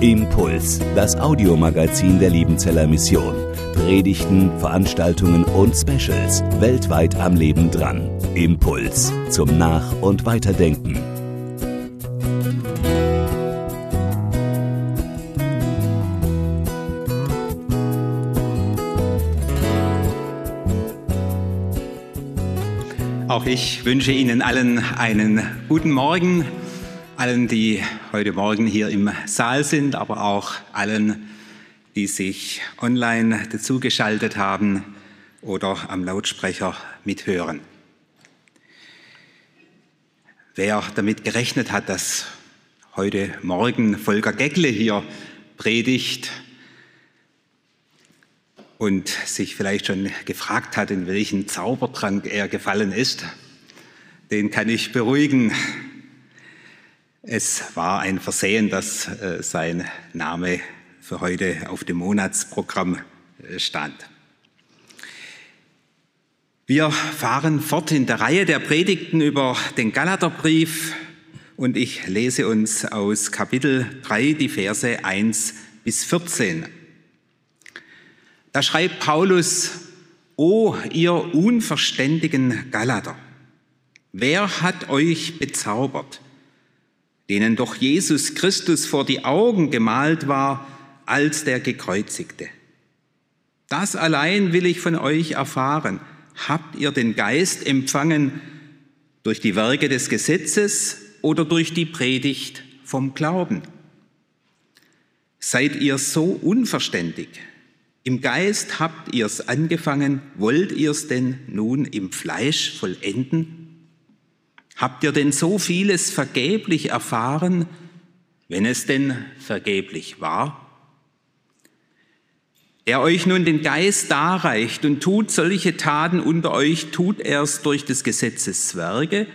Impuls, das Audiomagazin der Liebenzeller Mission. Predigten, Veranstaltungen und Specials weltweit am Leben dran. Impuls zum Nach- und Weiterdenken. Auch ich wünsche Ihnen allen einen guten Morgen, allen, die heute Morgen hier im Saal sind, aber auch allen, die sich online dazugeschaltet haben oder am Lautsprecher mithören. Wer damit gerechnet hat, dass heute Morgen Volker Geckle hier predigt, und sich vielleicht schon gefragt hat, in welchen Zaubertrank er gefallen ist, den kann ich beruhigen. Es war ein Versehen, dass äh, sein Name für heute auf dem Monatsprogramm äh, stand. Wir fahren fort in der Reihe der Predigten über den Galaterbrief und ich lese uns aus Kapitel 3 die Verse 1 bis 14. Da schreibt Paulus, O ihr unverständigen Galater, wer hat euch bezaubert, denen doch Jesus Christus vor die Augen gemalt war als der Gekreuzigte? Das allein will ich von euch erfahren. Habt ihr den Geist empfangen durch die Werke des Gesetzes oder durch die Predigt vom Glauben? Seid ihr so unverständig? Im Geist habt ihr's angefangen, wollt ihr's denn nun im Fleisch vollenden? Habt ihr denn so vieles vergeblich erfahren, wenn es denn vergeblich war? Er euch nun den Geist darreicht und tut solche Taten unter euch, tut er's durch des Gesetzes Werke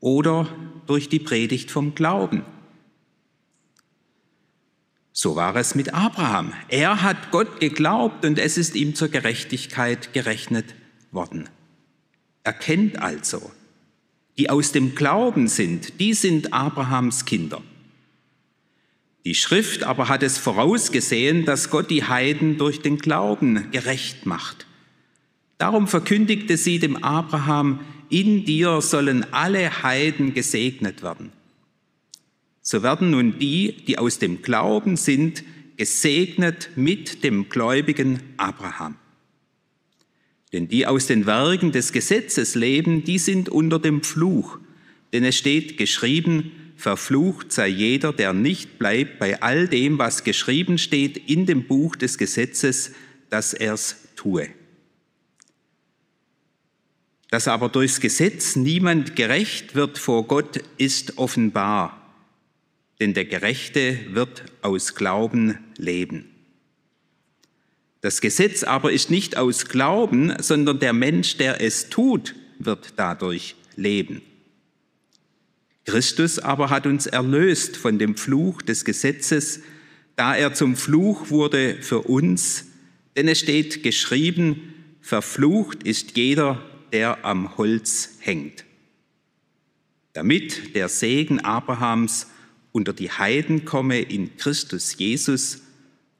oder durch die Predigt vom Glauben. So war es mit Abraham. Er hat Gott geglaubt und es ist ihm zur Gerechtigkeit gerechnet worden. Erkennt also, die aus dem Glauben sind, die sind Abrahams Kinder. Die Schrift aber hat es vorausgesehen, dass Gott die Heiden durch den Glauben gerecht macht. Darum verkündigte sie dem Abraham, in dir sollen alle Heiden gesegnet werden. So werden nun die, die aus dem Glauben sind, gesegnet mit dem gläubigen Abraham. Denn die aus den Werken des Gesetzes leben, die sind unter dem Fluch. Denn es steht geschrieben, verflucht sei jeder, der nicht bleibt bei all dem, was geschrieben steht in dem Buch des Gesetzes, dass er's tue. Dass aber durchs Gesetz niemand gerecht wird vor Gott, ist offenbar denn der Gerechte wird aus Glauben leben. Das Gesetz aber ist nicht aus Glauben, sondern der Mensch, der es tut, wird dadurch leben. Christus aber hat uns erlöst von dem Fluch des Gesetzes, da er zum Fluch wurde für uns, denn es steht geschrieben, verflucht ist jeder, der am Holz hängt, damit der Segen Abrahams unter die Heiden komme in Christus Jesus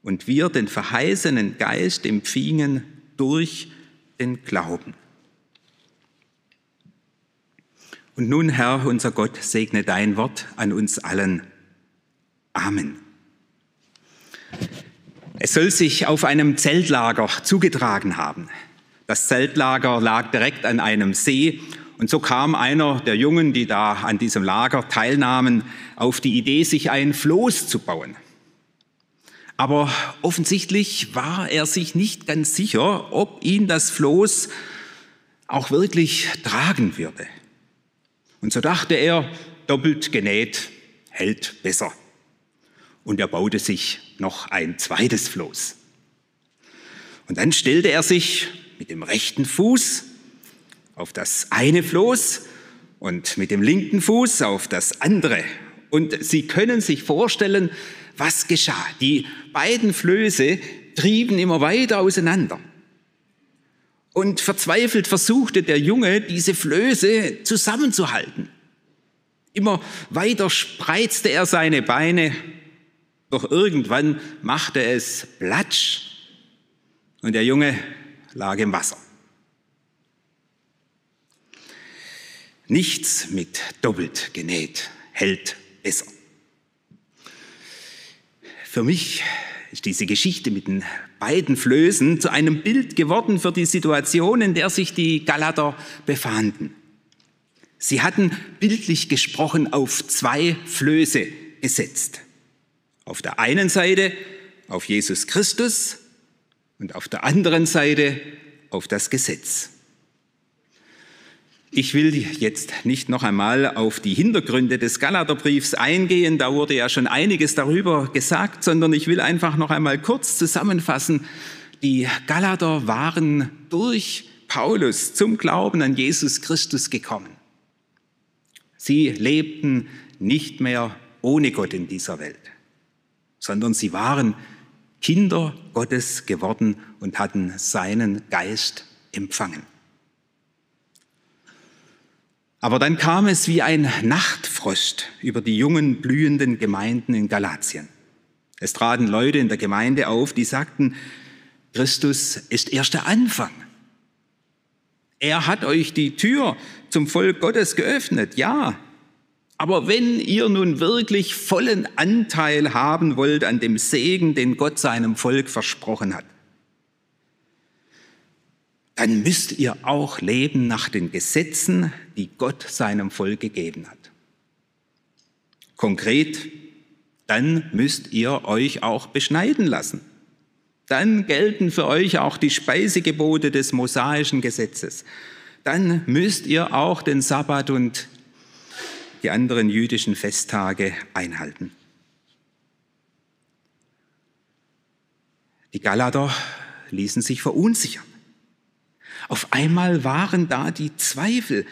und wir den verheißenen Geist empfingen durch den Glauben. Und nun, Herr, unser Gott, segne dein Wort an uns allen. Amen. Es soll sich auf einem Zeltlager zugetragen haben. Das Zeltlager lag direkt an einem See und so kam einer der Jungen, die da an diesem Lager teilnahmen, auf die Idee, sich ein Floß zu bauen. Aber offensichtlich war er sich nicht ganz sicher, ob ihn das Floß auch wirklich tragen würde. Und so dachte er, doppelt genäht hält besser. Und er baute sich noch ein zweites Floß. Und dann stellte er sich mit dem rechten Fuß auf das eine Floß und mit dem linken Fuß auf das andere. Und Sie können sich vorstellen, was geschah. Die beiden Flöße trieben immer weiter auseinander. Und verzweifelt versuchte der Junge, diese Flöße zusammenzuhalten. Immer weiter spreizte er seine Beine, doch irgendwann machte es Platsch und der Junge lag im Wasser. Nichts mit doppelt genäht hält besser. Für mich ist diese Geschichte mit den beiden Flößen zu einem Bild geworden für die Situation, in der sich die Galater befanden. Sie hatten bildlich gesprochen auf zwei Flöße gesetzt. Auf der einen Seite auf Jesus Christus und auf der anderen Seite auf das Gesetz. Ich will jetzt nicht noch einmal auf die Hintergründe des Galaterbriefs eingehen, da wurde ja schon einiges darüber gesagt, sondern ich will einfach noch einmal kurz zusammenfassen. Die Galater waren durch Paulus zum Glauben an Jesus Christus gekommen. Sie lebten nicht mehr ohne Gott in dieser Welt, sondern sie waren Kinder Gottes geworden und hatten seinen Geist empfangen. Aber dann kam es wie ein Nachtfrost über die jungen, blühenden Gemeinden in Galatien. Es traten Leute in der Gemeinde auf, die sagten, Christus ist erst der Anfang. Er hat euch die Tür zum Volk Gottes geöffnet, ja. Aber wenn ihr nun wirklich vollen Anteil haben wollt an dem Segen, den Gott seinem Volk versprochen hat, dann müsst ihr auch leben nach den Gesetzen, die Gott seinem Volk gegeben hat. Konkret, dann müsst ihr euch auch beschneiden lassen. Dann gelten für euch auch die Speisegebote des mosaischen Gesetzes. Dann müsst ihr auch den Sabbat und die anderen jüdischen Festtage einhalten. Die Galater ließen sich verunsichern. Auf einmal waren da die Zweifel.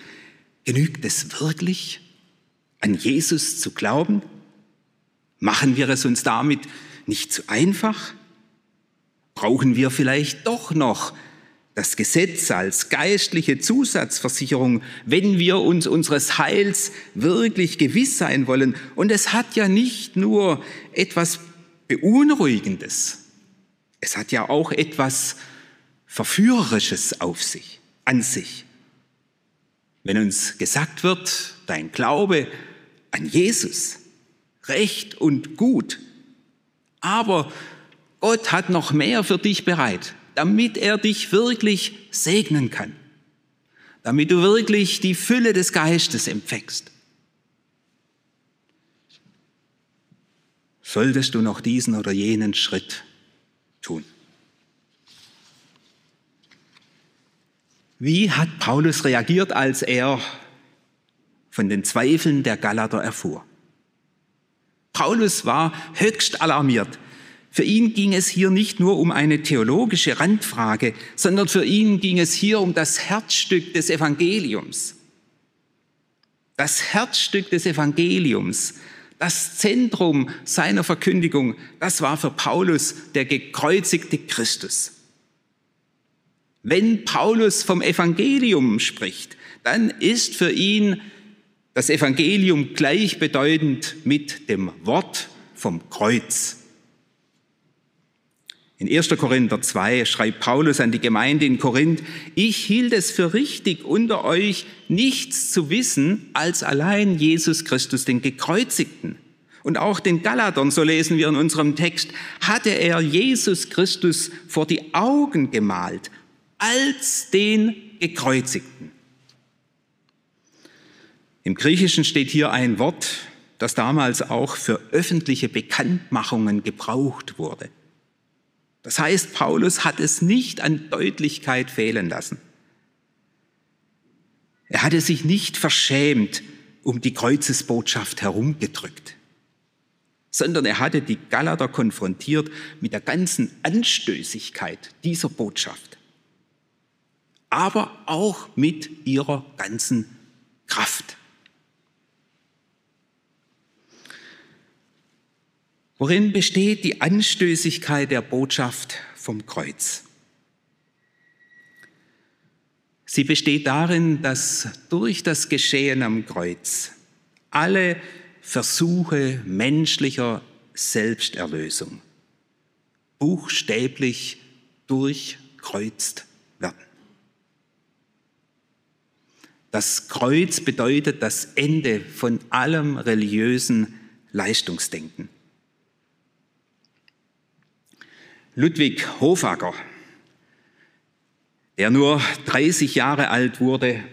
Genügt es wirklich, an Jesus zu glauben? Machen wir es uns damit nicht zu einfach? Brauchen wir vielleicht doch noch das Gesetz als geistliche Zusatzversicherung, wenn wir uns unseres Heils wirklich gewiss sein wollen? Und es hat ja nicht nur etwas Beunruhigendes, es hat ja auch etwas Verführerisches auf sich, an sich. Wenn uns gesagt wird, dein Glaube an Jesus, recht und gut, aber Gott hat noch mehr für dich bereit, damit er dich wirklich segnen kann, damit du wirklich die Fülle des Geistes empfängst. Solltest du noch diesen oder jenen Schritt tun? Wie hat Paulus reagiert, als er von den Zweifeln der Galater erfuhr? Paulus war höchst alarmiert. Für ihn ging es hier nicht nur um eine theologische Randfrage, sondern für ihn ging es hier um das Herzstück des Evangeliums. Das Herzstück des Evangeliums, das Zentrum seiner Verkündigung, das war für Paulus der gekreuzigte Christus. Wenn Paulus vom Evangelium spricht, dann ist für ihn das Evangelium gleichbedeutend mit dem Wort vom Kreuz. In 1. Korinther 2 schreibt Paulus an die Gemeinde in Korinth, ich hielt es für richtig, unter euch nichts zu wissen als allein Jesus Christus, den Gekreuzigten. Und auch den Galatern, so lesen wir in unserem Text, hatte er Jesus Christus vor die Augen gemalt als den Gekreuzigten. Im Griechischen steht hier ein Wort, das damals auch für öffentliche Bekanntmachungen gebraucht wurde. Das heißt, Paulus hat es nicht an Deutlichkeit fehlen lassen. Er hatte sich nicht verschämt um die Kreuzesbotschaft herumgedrückt, sondern er hatte die Galater konfrontiert mit der ganzen Anstößigkeit dieser Botschaft aber auch mit ihrer ganzen Kraft. Worin besteht die Anstößigkeit der Botschaft vom Kreuz? Sie besteht darin, dass durch das Geschehen am Kreuz alle Versuche menschlicher Selbsterlösung buchstäblich durchkreuzt werden. Das Kreuz bedeutet das Ende von allem religiösen Leistungsdenken. Ludwig Hofacker, der nur 30 Jahre alt wurde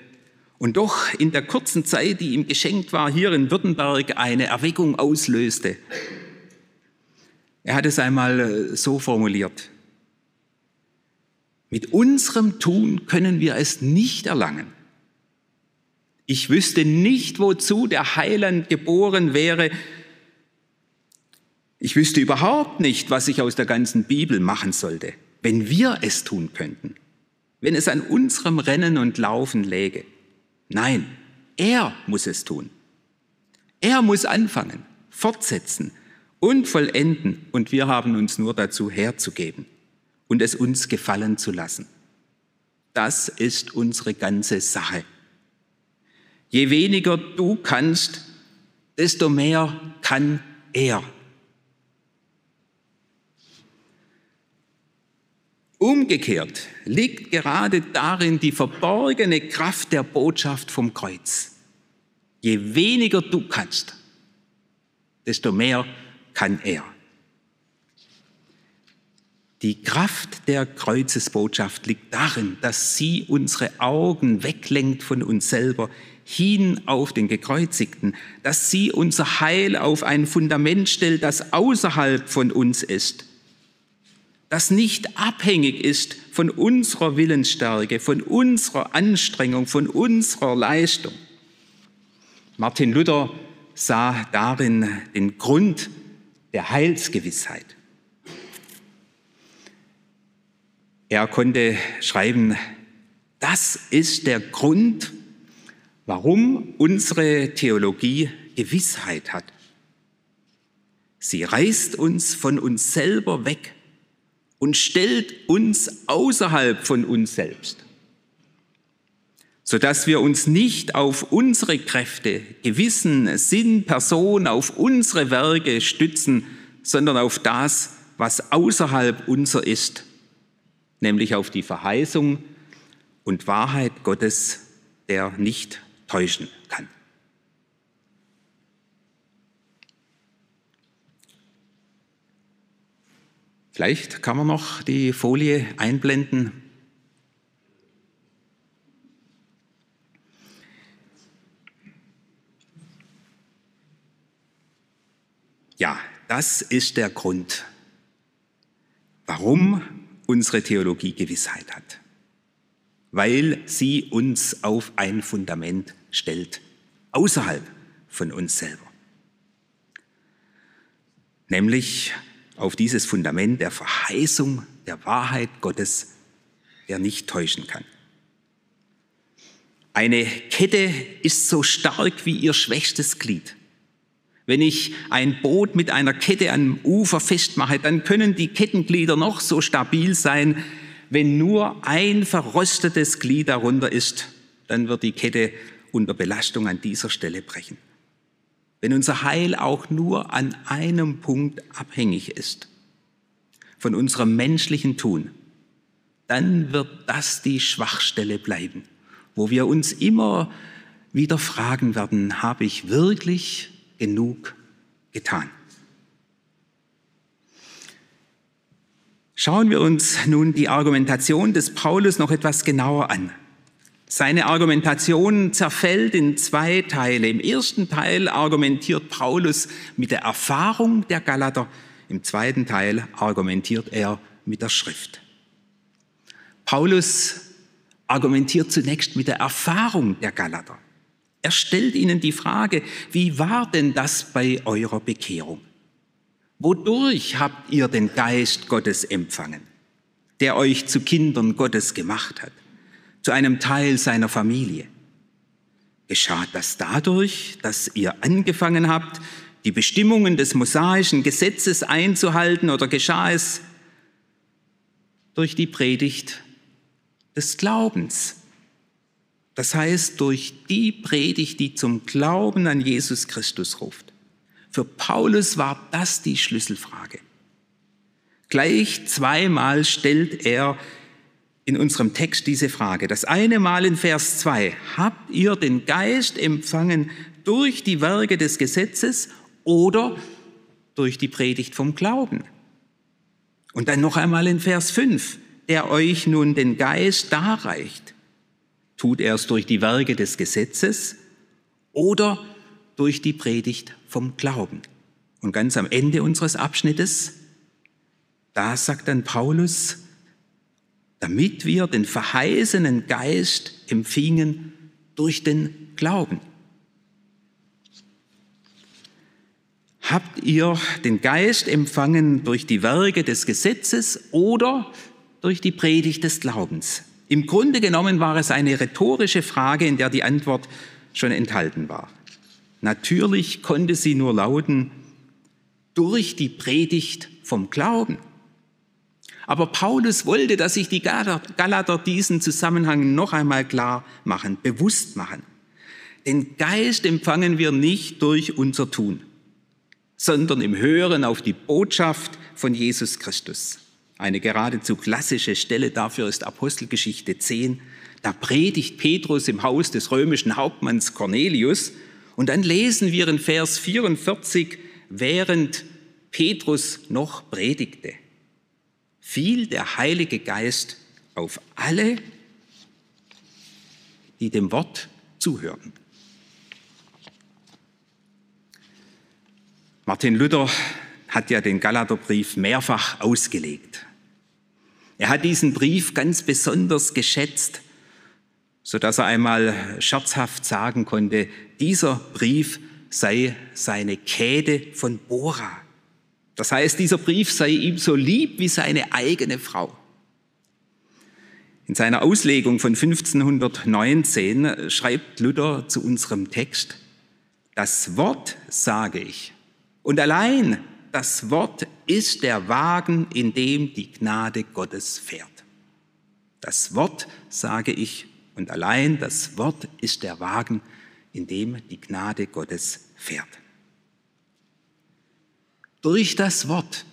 und doch in der kurzen Zeit, die ihm geschenkt war, hier in Württemberg eine Erweckung auslöste. Er hat es einmal äh, so formuliert. Mit unserem Tun können wir es nicht erlangen. Ich wüsste nicht, wozu der Heiland geboren wäre. Ich wüsste überhaupt nicht, was ich aus der ganzen Bibel machen sollte, wenn wir es tun könnten, wenn es an unserem Rennen und Laufen läge. Nein, er muss es tun. Er muss anfangen, fortsetzen und vollenden und wir haben uns nur dazu herzugeben und es uns gefallen zu lassen. Das ist unsere ganze Sache. Je weniger du kannst, desto mehr kann er. Umgekehrt liegt gerade darin die verborgene Kraft der Botschaft vom Kreuz. Je weniger du kannst, desto mehr kann er. Die Kraft der Kreuzesbotschaft liegt darin, dass sie unsere Augen weglenkt von uns selber hin auf den Gekreuzigten, dass sie unser Heil auf ein Fundament stellt, das außerhalb von uns ist, das nicht abhängig ist von unserer Willensstärke, von unserer Anstrengung, von unserer Leistung. Martin Luther sah darin den Grund der Heilsgewissheit. Er konnte schreiben, das ist der Grund, warum unsere Theologie Gewissheit hat. Sie reißt uns von uns selber weg und stellt uns außerhalb von uns selbst, sodass wir uns nicht auf unsere Kräfte, Gewissen, Sinn, Person, auf unsere Werke stützen, sondern auf das, was außerhalb unser ist nämlich auf die Verheißung und Wahrheit Gottes, der nicht täuschen kann. Vielleicht kann man noch die Folie einblenden. Ja, das ist der Grund, warum unsere Theologie Gewissheit hat, weil sie uns auf ein Fundament stellt, außerhalb von uns selber. Nämlich auf dieses Fundament der Verheißung der Wahrheit Gottes, der nicht täuschen kann. Eine Kette ist so stark wie ihr schwächstes Glied. Wenn ich ein Boot mit einer Kette am Ufer festmache, dann können die Kettenglieder noch so stabil sein. Wenn nur ein verrostetes Glied darunter ist, dann wird die Kette unter Belastung an dieser Stelle brechen. Wenn unser Heil auch nur an einem Punkt abhängig ist, von unserem menschlichen Tun, dann wird das die Schwachstelle bleiben, wo wir uns immer wieder fragen werden, habe ich wirklich genug getan. Schauen wir uns nun die Argumentation des Paulus noch etwas genauer an. Seine Argumentation zerfällt in zwei Teile. Im ersten Teil argumentiert Paulus mit der Erfahrung der Galater, im zweiten Teil argumentiert er mit der Schrift. Paulus argumentiert zunächst mit der Erfahrung der Galater. Er stellt ihnen die Frage, wie war denn das bei eurer Bekehrung? Wodurch habt ihr den Geist Gottes empfangen, der euch zu Kindern Gottes gemacht hat, zu einem Teil seiner Familie? Geschah das dadurch, dass ihr angefangen habt, die Bestimmungen des mosaischen Gesetzes einzuhalten oder geschah es durch die Predigt des Glaubens? Das heißt, durch die Predigt, die zum Glauben an Jesus Christus ruft. Für Paulus war das die Schlüsselfrage. Gleich zweimal stellt er in unserem Text diese Frage. Das eine Mal in Vers 2. Habt ihr den Geist empfangen durch die Werke des Gesetzes oder durch die Predigt vom Glauben? Und dann noch einmal in Vers 5. Der euch nun den Geist darreicht. Tut er es durch die Werke des Gesetzes oder durch die Predigt vom Glauben? Und ganz am Ende unseres Abschnittes, da sagt dann Paulus, damit wir den verheißenen Geist empfingen durch den Glauben. Habt ihr den Geist empfangen durch die Werke des Gesetzes oder durch die Predigt des Glaubens? Im Grunde genommen war es eine rhetorische Frage, in der die Antwort schon enthalten war. Natürlich konnte sie nur lauten, durch die Predigt vom Glauben. Aber Paulus wollte, dass sich die Galater diesen Zusammenhang noch einmal klar machen, bewusst machen. Den Geist empfangen wir nicht durch unser Tun, sondern im Hören auf die Botschaft von Jesus Christus. Eine geradezu klassische Stelle dafür ist Apostelgeschichte 10. Da predigt Petrus im Haus des römischen Hauptmanns Cornelius und dann lesen wir in Vers 44, während Petrus noch predigte, fiel der Heilige Geist auf alle, die dem Wort zuhörten. Martin Luther hat ja den Galaterbrief mehrfach ausgelegt. Er hat diesen Brief ganz besonders geschätzt, so dass er einmal scherzhaft sagen konnte, dieser Brief sei seine Käde von Bora. Das heißt, dieser Brief sei ihm so lieb wie seine eigene Frau. In seiner Auslegung von 1519 schreibt Luther zu unserem Text, das Wort sage ich. Und allein das Wort ist der Wagen, in dem die Gnade Gottes fährt. Das Wort, sage ich, und allein das Wort ist der Wagen, in dem die Gnade Gottes fährt. Durch das Wort,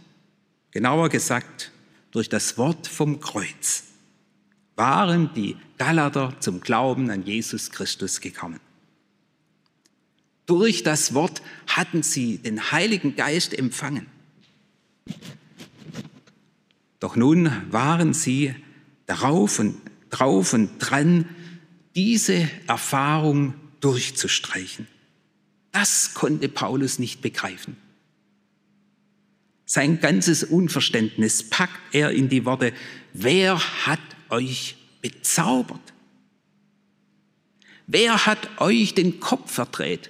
genauer gesagt, durch das Wort vom Kreuz, waren die Galater zum Glauben an Jesus Christus gekommen. Durch das Wort hatten sie den Heiligen Geist empfangen. Doch nun waren sie darauf und, drauf und dran, diese Erfahrung durchzustreichen. Das konnte Paulus nicht begreifen. Sein ganzes Unverständnis packt er in die Worte, wer hat euch bezaubert? Wer hat euch den Kopf verdreht?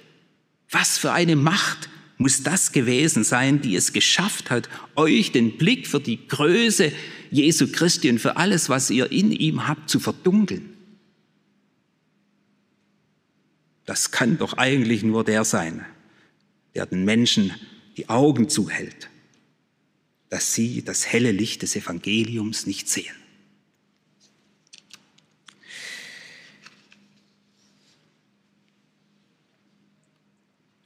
Was für eine Macht muss das gewesen sein, die es geschafft hat, euch den Blick für die Größe Jesu Christi und für alles, was ihr in ihm habt, zu verdunkeln. Das kann doch eigentlich nur der sein, der den Menschen die Augen zuhält, dass sie das helle Licht des Evangeliums nicht sehen.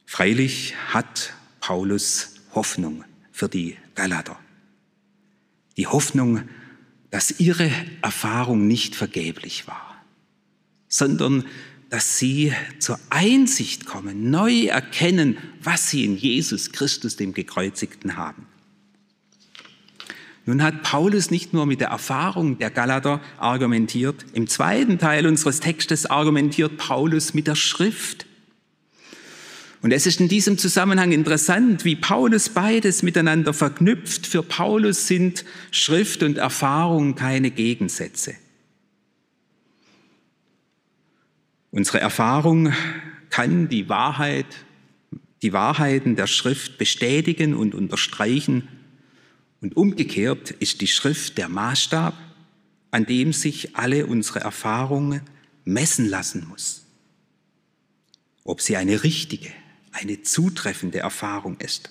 Freilich hat Paulus Hoffnung für die Galater. Die Hoffnung, dass ihre Erfahrung nicht vergeblich war, sondern dass sie zur Einsicht kommen, neu erkennen, was sie in Jesus Christus, dem Gekreuzigten, haben. Nun hat Paulus nicht nur mit der Erfahrung der Galater argumentiert, im zweiten Teil unseres Textes argumentiert Paulus mit der Schrift, und es ist in diesem Zusammenhang interessant, wie Paulus beides miteinander verknüpft. Für Paulus sind Schrift und Erfahrung keine Gegensätze. Unsere Erfahrung kann die Wahrheit, die Wahrheiten der Schrift bestätigen und unterstreichen. Und umgekehrt ist die Schrift der Maßstab, an dem sich alle unsere Erfahrungen messen lassen muss. Ob sie eine richtige, eine zutreffende Erfahrung ist.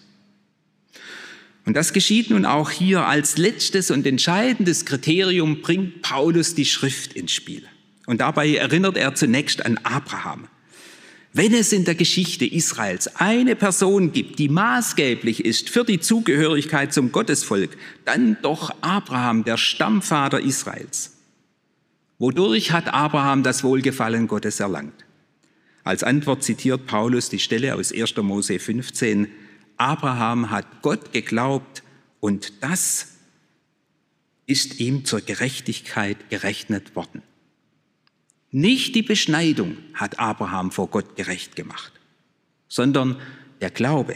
Und das geschieht nun auch hier als letztes und entscheidendes Kriterium, bringt Paulus die Schrift ins Spiel. Und dabei erinnert er zunächst an Abraham. Wenn es in der Geschichte Israels eine Person gibt, die maßgeblich ist für die Zugehörigkeit zum Gottesvolk, dann doch Abraham, der Stammvater Israels. Wodurch hat Abraham das Wohlgefallen Gottes erlangt? Als Antwort zitiert Paulus die Stelle aus 1. Mose 15. Abraham hat Gott geglaubt und das ist ihm zur Gerechtigkeit gerechnet worden. Nicht die Beschneidung hat Abraham vor Gott gerecht gemacht, sondern der Glaube.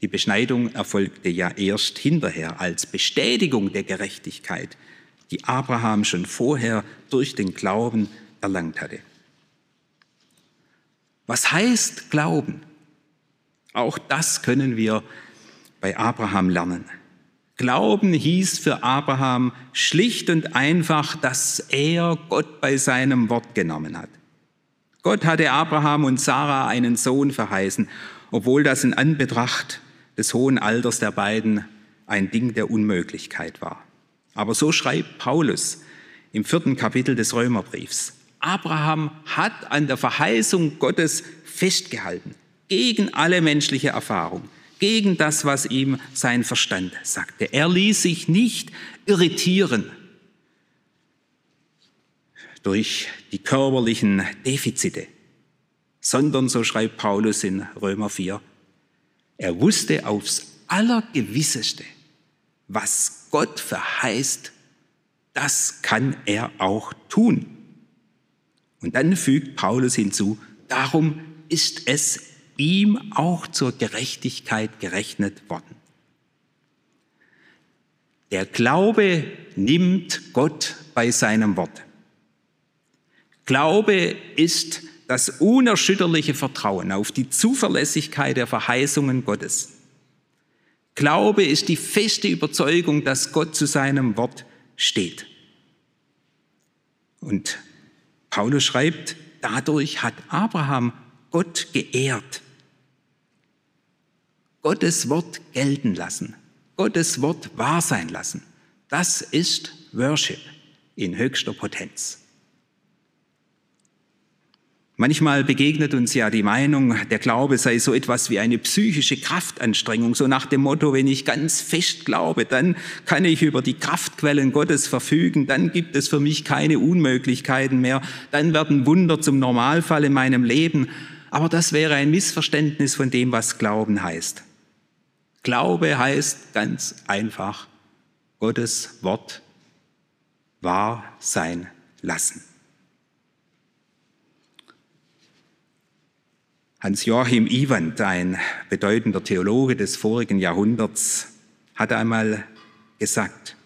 Die Beschneidung erfolgte ja erst hinterher als Bestätigung der Gerechtigkeit, die Abraham schon vorher durch den Glauben erlangt hatte. Was heißt Glauben? Auch das können wir bei Abraham lernen. Glauben hieß für Abraham schlicht und einfach, dass er Gott bei seinem Wort genommen hat. Gott hatte Abraham und Sarah einen Sohn verheißen, obwohl das in Anbetracht des hohen Alters der beiden ein Ding der Unmöglichkeit war. Aber so schreibt Paulus im vierten Kapitel des Römerbriefs. Abraham hat an der Verheißung Gottes festgehalten, gegen alle menschliche Erfahrung gegen das, was ihm sein Verstand sagte. Er ließ sich nicht irritieren durch die körperlichen Defizite, sondern, so schreibt Paulus in Römer 4, er wusste aufs Allergewisseste, was Gott verheißt, das kann er auch tun. Und dann fügt Paulus hinzu, darum ist es ihm auch zur Gerechtigkeit gerechnet worden. Der Glaube nimmt Gott bei seinem Wort. Glaube ist das unerschütterliche Vertrauen auf die Zuverlässigkeit der Verheißungen Gottes. Glaube ist die feste Überzeugung, dass Gott zu seinem Wort steht. Und Paulus schreibt, dadurch hat Abraham Gott geehrt. Gottes Wort gelten lassen, Gottes Wort wahr sein lassen. Das ist Worship in höchster Potenz. Manchmal begegnet uns ja die Meinung, der Glaube sei so etwas wie eine psychische Kraftanstrengung, so nach dem Motto, wenn ich ganz fest glaube, dann kann ich über die Kraftquellen Gottes verfügen, dann gibt es für mich keine Unmöglichkeiten mehr, dann werden Wunder zum Normalfall in meinem Leben. Aber das wäre ein Missverständnis von dem, was Glauben heißt. Glaube heißt ganz einfach, Gottes Wort wahr sein lassen. Hans-Joachim Iwand, ein bedeutender Theologe des vorigen Jahrhunderts, hat einmal gesagt,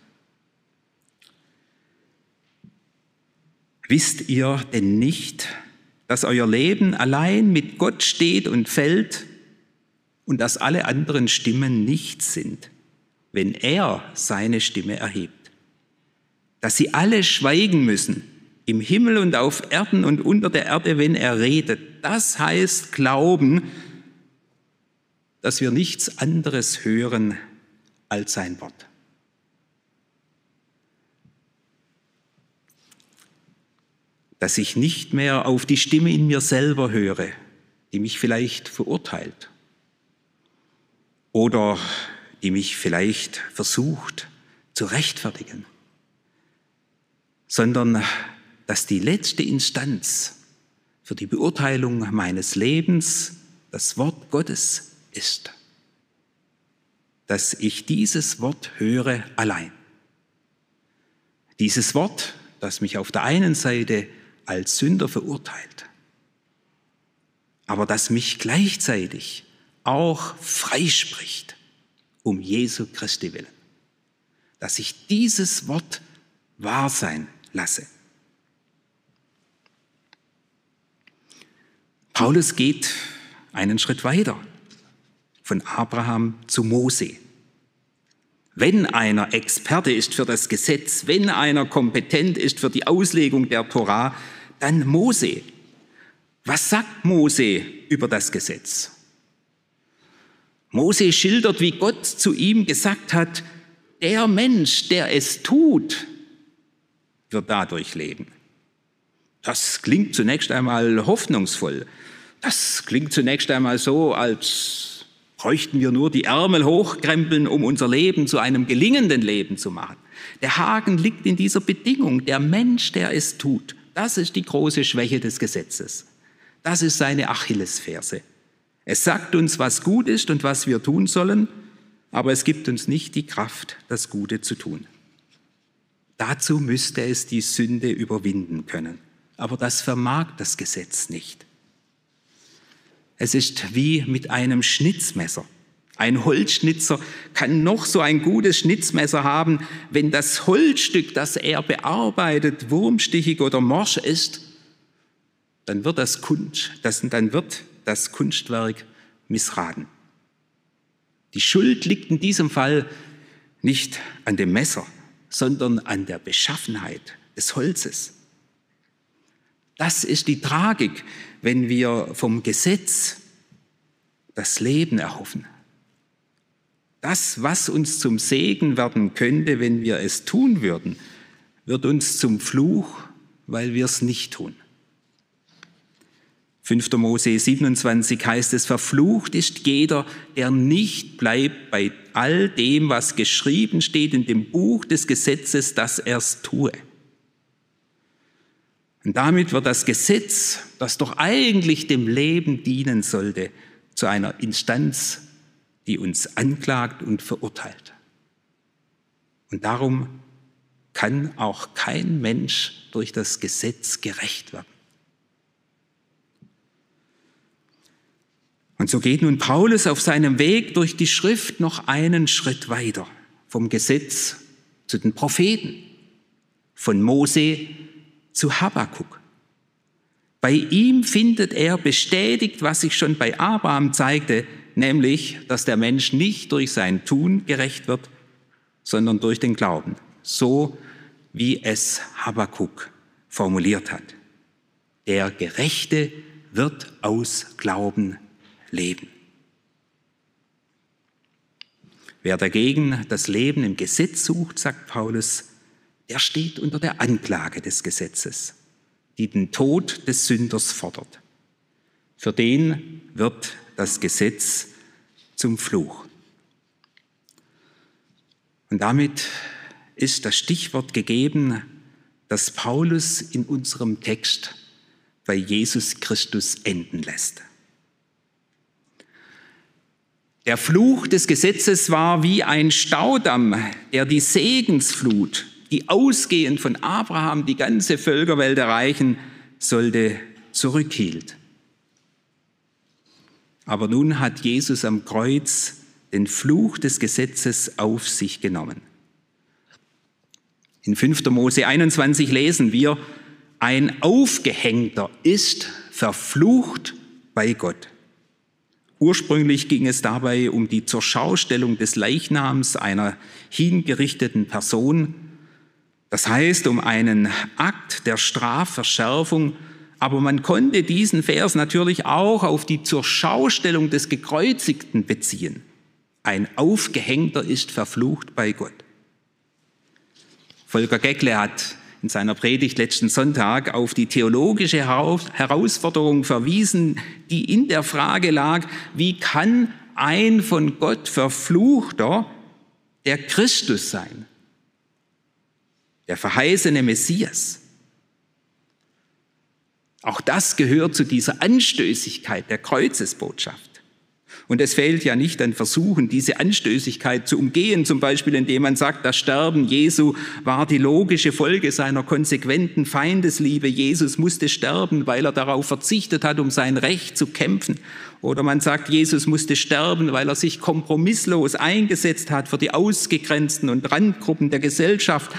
wisst ihr denn nicht, dass euer Leben allein mit Gott steht und fällt und dass alle anderen Stimmen nichts sind, wenn er seine Stimme erhebt. Dass sie alle schweigen müssen, im Himmel und auf Erden und unter der Erde, wenn er redet. Das heißt Glauben, dass wir nichts anderes hören als sein Wort. Dass ich nicht mehr auf die Stimme in mir selber höre, die mich vielleicht verurteilt oder die mich vielleicht versucht zu rechtfertigen, sondern dass die letzte Instanz für die Beurteilung meines Lebens das Wort Gottes ist, dass ich dieses Wort höre allein. Dieses Wort, das mich auf der einen Seite als Sünder verurteilt, aber das mich gleichzeitig auch freispricht, um Jesu Christi willen. Dass ich dieses Wort wahr sein lasse. Paulus geht einen Schritt weiter, von Abraham zu Mose. Wenn einer Experte ist für das Gesetz, wenn einer kompetent ist für die Auslegung der Torah, dann Mose. Was sagt Mose über das Gesetz? Mose schildert, wie Gott zu ihm gesagt hat, der Mensch, der es tut, wird dadurch leben. Das klingt zunächst einmal hoffnungsvoll. Das klingt zunächst einmal so, als bräuchten wir nur die Ärmel hochkrempeln, um unser Leben zu einem gelingenden Leben zu machen. Der Haken liegt in dieser Bedingung. Der Mensch, der es tut, das ist die große Schwäche des Gesetzes. Das ist seine Achillesferse. Es sagt uns, was gut ist und was wir tun sollen, aber es gibt uns nicht die Kraft, das Gute zu tun. Dazu müsste es die Sünde überwinden können. Aber das vermag das Gesetz nicht. Es ist wie mit einem Schnitzmesser. Ein Holzschnitzer kann noch so ein gutes Schnitzmesser haben, wenn das Holzstück, das er bearbeitet, wurmstichig oder morsch ist, dann wird das, Kunst, das, dann wird das Kunstwerk missraten. Die Schuld liegt in diesem Fall nicht an dem Messer, sondern an der Beschaffenheit des Holzes. Das ist die Tragik, wenn wir vom Gesetz das Leben erhoffen. Das, was uns zum Segen werden könnte, wenn wir es tun würden, wird uns zum Fluch, weil wir es nicht tun. 5. Mose 27 heißt es, verflucht ist jeder, der nicht bleibt bei all dem, was geschrieben steht in dem Buch des Gesetzes, dass er es tue. Und damit wird das Gesetz, das doch eigentlich dem Leben dienen sollte, zu einer Instanz, die uns anklagt und verurteilt. Und darum kann auch kein Mensch durch das Gesetz gerecht werden. Und so geht nun Paulus auf seinem Weg durch die Schrift noch einen Schritt weiter, vom Gesetz zu den Propheten, von Mose zu Habakkuk. Bei ihm findet er bestätigt, was sich schon bei Abraham zeigte, nämlich, dass der Mensch nicht durch sein Tun gerecht wird, sondern durch den Glauben, so wie es Habakkuk formuliert hat. Der Gerechte wird aus Glauben leben. Wer dagegen das Leben im Gesetz sucht, sagt Paulus, der steht unter der Anklage des Gesetzes, die den Tod des Sünders fordert. Für den wird das Gesetz zum Fluch. Und damit ist das Stichwort gegeben, das Paulus in unserem Text bei Jesus Christus enden lässt. Der Fluch des Gesetzes war wie ein Staudamm, der die Segensflut, die ausgehend von Abraham die ganze Völkerwelt erreichen sollte, zurückhielt. Aber nun hat Jesus am Kreuz den Fluch des Gesetzes auf sich genommen. In 5. Mose 21 lesen wir, ein Aufgehängter ist verflucht bei Gott. Ursprünglich ging es dabei um die Zurschaustellung des Leichnams einer hingerichteten Person, das heißt um einen Akt der Strafverschärfung, aber man konnte diesen Vers natürlich auch auf die Zurschaustellung des Gekreuzigten beziehen. Ein Aufgehängter ist verflucht bei Gott. Volker Geckle hat in seiner Predigt letzten Sonntag auf die theologische Herausforderung verwiesen, die in der Frage lag, wie kann ein von Gott verfluchter der Christus sein, der verheißene Messias. Auch das gehört zu dieser Anstößigkeit der Kreuzesbotschaft. Und es fehlt ja nicht an Versuchen, diese Anstößigkeit zu umgehen, zum Beispiel indem man sagt, das Sterben Jesu war die logische Folge seiner konsequenten Feindesliebe. Jesus musste sterben, weil er darauf verzichtet hat, um sein Recht zu kämpfen. Oder man sagt, Jesus musste sterben, weil er sich kompromisslos eingesetzt hat für die Ausgegrenzten und Randgruppen der Gesellschaft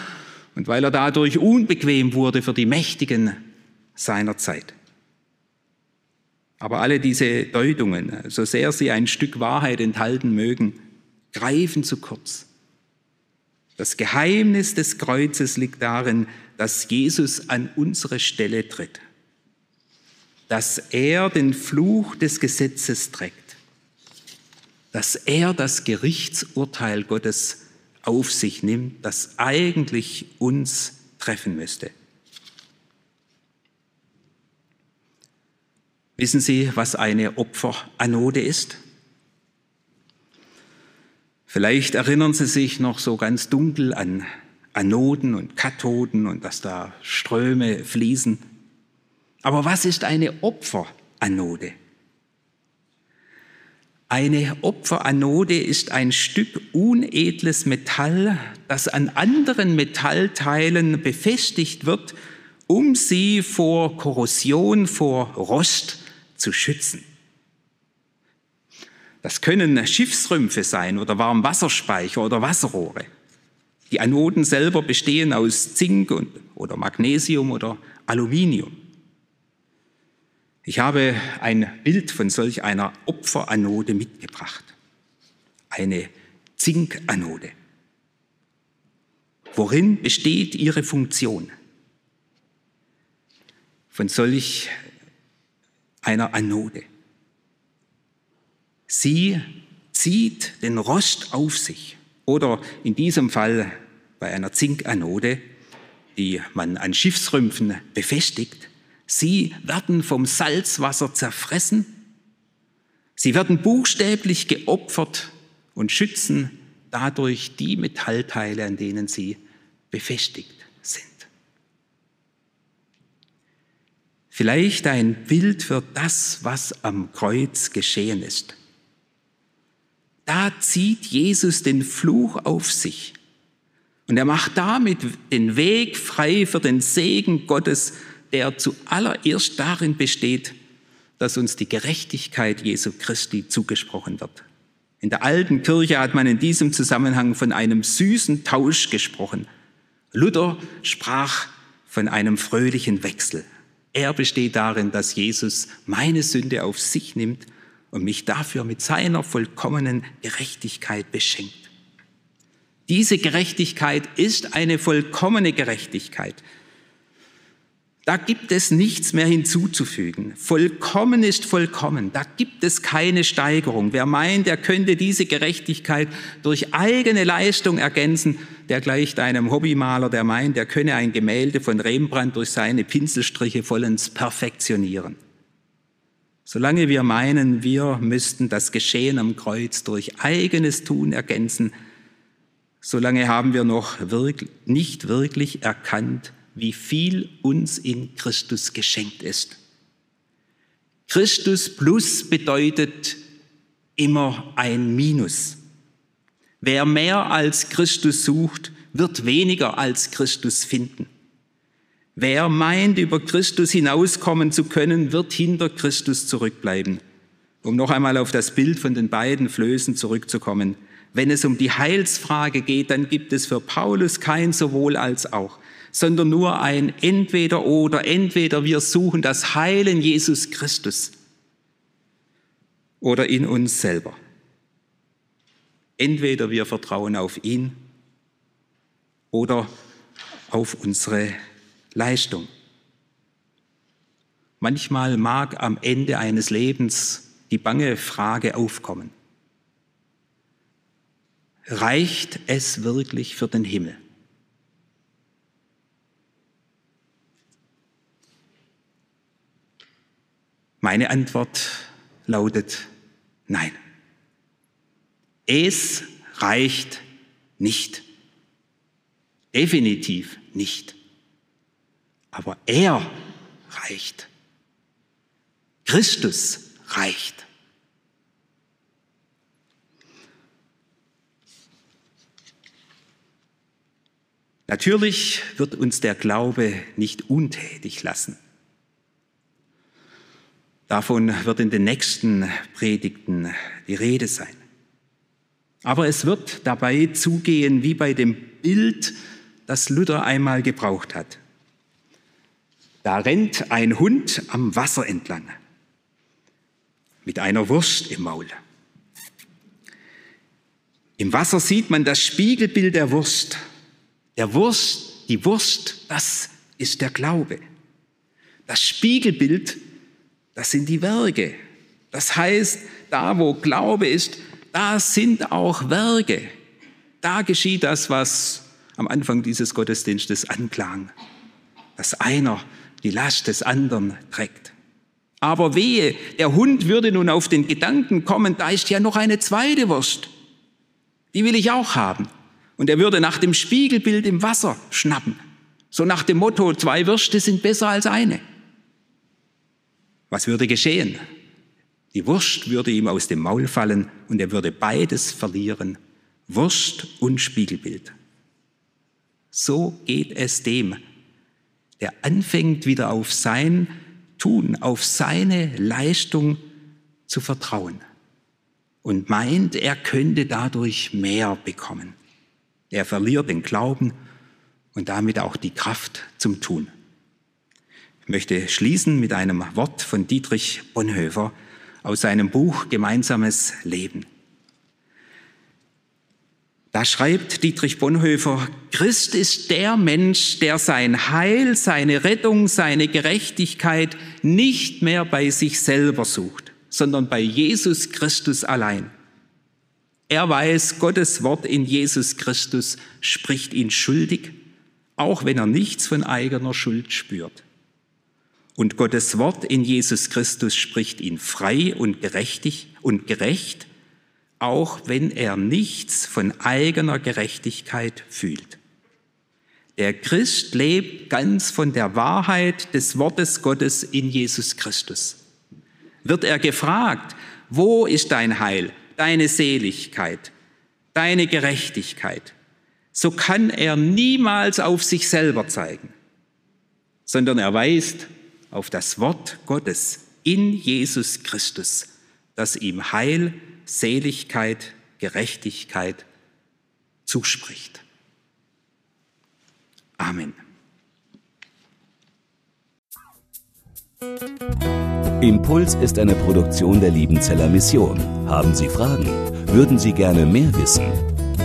und weil er dadurch unbequem wurde für die Mächtigen seiner Zeit. Aber alle diese Deutungen, so sehr sie ein Stück Wahrheit enthalten mögen, greifen zu kurz. Das Geheimnis des Kreuzes liegt darin, dass Jesus an unsere Stelle tritt, dass er den Fluch des Gesetzes trägt, dass er das Gerichtsurteil Gottes auf sich nimmt, das eigentlich uns treffen müsste. Wissen Sie, was eine Opferanode ist? Vielleicht erinnern Sie sich noch so ganz dunkel an Anoden und Kathoden und dass da Ströme fließen. Aber was ist eine Opferanode? Eine Opferanode ist ein Stück unedles Metall, das an anderen Metallteilen befestigt wird, um sie vor Korrosion, vor Rost zu schützen. Das können Schiffsrümpfe sein oder Warmwasserspeicher oder Wasserrohre. Die Anoden selber bestehen aus Zink und, oder Magnesium oder Aluminium. Ich habe ein Bild von solch einer Opferanode mitgebracht. Eine Zinkanode. Worin besteht ihre Funktion? Von solch einer Anode. Sie zieht den Rost auf sich. Oder in diesem Fall bei einer Zinkanode, die man an Schiffsrümpfen befestigt, Sie werden vom Salzwasser zerfressen. Sie werden buchstäblich geopfert und schützen dadurch die Metallteile, an denen sie befestigt sind. Vielleicht ein Bild für das, was am Kreuz geschehen ist. Da zieht Jesus den Fluch auf sich und er macht damit den Weg frei für den Segen Gottes der zuallererst darin besteht, dass uns die Gerechtigkeit Jesu Christi zugesprochen wird. In der alten Kirche hat man in diesem Zusammenhang von einem süßen Tausch gesprochen. Luther sprach von einem fröhlichen Wechsel. Er besteht darin, dass Jesus meine Sünde auf sich nimmt und mich dafür mit seiner vollkommenen Gerechtigkeit beschenkt. Diese Gerechtigkeit ist eine vollkommene Gerechtigkeit. Da gibt es nichts mehr hinzuzufügen. Vollkommen ist vollkommen. Da gibt es keine Steigerung. Wer meint, er könnte diese Gerechtigkeit durch eigene Leistung ergänzen, der gleicht einem Hobbymaler, der meint, er könne ein Gemälde von Rembrandt durch seine Pinselstriche vollends perfektionieren. Solange wir meinen, wir müssten das Geschehen am Kreuz durch eigenes Tun ergänzen, solange haben wir noch wirklich, nicht wirklich erkannt, wie viel uns in Christus geschenkt ist. Christus plus bedeutet immer ein Minus. Wer mehr als Christus sucht, wird weniger als Christus finden. Wer meint, über Christus hinauskommen zu können, wird hinter Christus zurückbleiben. Um noch einmal auf das Bild von den beiden Flößen zurückzukommen. Wenn es um die Heilsfrage geht, dann gibt es für Paulus kein sowohl als auch sondern nur ein entweder oder. Entweder wir suchen das Heilen Jesus Christus oder in uns selber. Entweder wir vertrauen auf ihn oder auf unsere Leistung. Manchmal mag am Ende eines Lebens die bange Frage aufkommen. Reicht es wirklich für den Himmel? Meine Antwort lautet nein. Es reicht nicht. Definitiv nicht. Aber er reicht. Christus reicht. Natürlich wird uns der Glaube nicht untätig lassen. Davon wird in den nächsten Predigten die Rede sein. Aber es wird dabei zugehen wie bei dem Bild, das Luther einmal gebraucht hat. Da rennt ein Hund am Wasser entlang mit einer Wurst im Maul. Im Wasser sieht man das Spiegelbild der Wurst. Der Wurst, die Wurst, das ist der Glaube. Das Spiegelbild das sind die Werke. Das heißt, da wo Glaube ist, da sind auch Werke. Da geschieht das, was am Anfang dieses Gottesdienstes anklang, dass einer die Last des anderen trägt. Aber wehe, der Hund würde nun auf den Gedanken kommen, da ist ja noch eine zweite Wurst. Die will ich auch haben. Und er würde nach dem Spiegelbild im Wasser schnappen. So nach dem Motto, zwei Würste sind besser als eine. Was würde geschehen? Die Wurst würde ihm aus dem Maul fallen und er würde beides verlieren, Wurst und Spiegelbild. So geht es dem, der anfängt wieder auf sein Tun, auf seine Leistung zu vertrauen und meint, er könnte dadurch mehr bekommen. Er verliert den Glauben und damit auch die Kraft zum Tun. Möchte schließen mit einem Wort von Dietrich Bonhoeffer aus seinem Buch Gemeinsames Leben. Da schreibt Dietrich Bonhoeffer, Christ ist der Mensch, der sein Heil, seine Rettung, seine Gerechtigkeit nicht mehr bei sich selber sucht, sondern bei Jesus Christus allein. Er weiß, Gottes Wort in Jesus Christus spricht ihn schuldig, auch wenn er nichts von eigener Schuld spürt. Und Gottes Wort in Jesus Christus spricht ihn frei und gerechtig und gerecht, auch wenn er nichts von eigener Gerechtigkeit fühlt. Der Christ lebt ganz von der Wahrheit des Wortes Gottes in Jesus Christus. Wird er gefragt, wo ist dein Heil, deine Seligkeit, deine Gerechtigkeit, so kann er niemals auf sich selber zeigen, sondern er weist auf das Wort Gottes in Jesus Christus, das ihm Heil, Seligkeit, Gerechtigkeit zuspricht. Amen. Impuls ist eine Produktion der Liebenzeller Mission. Haben Sie Fragen? Würden Sie gerne mehr wissen?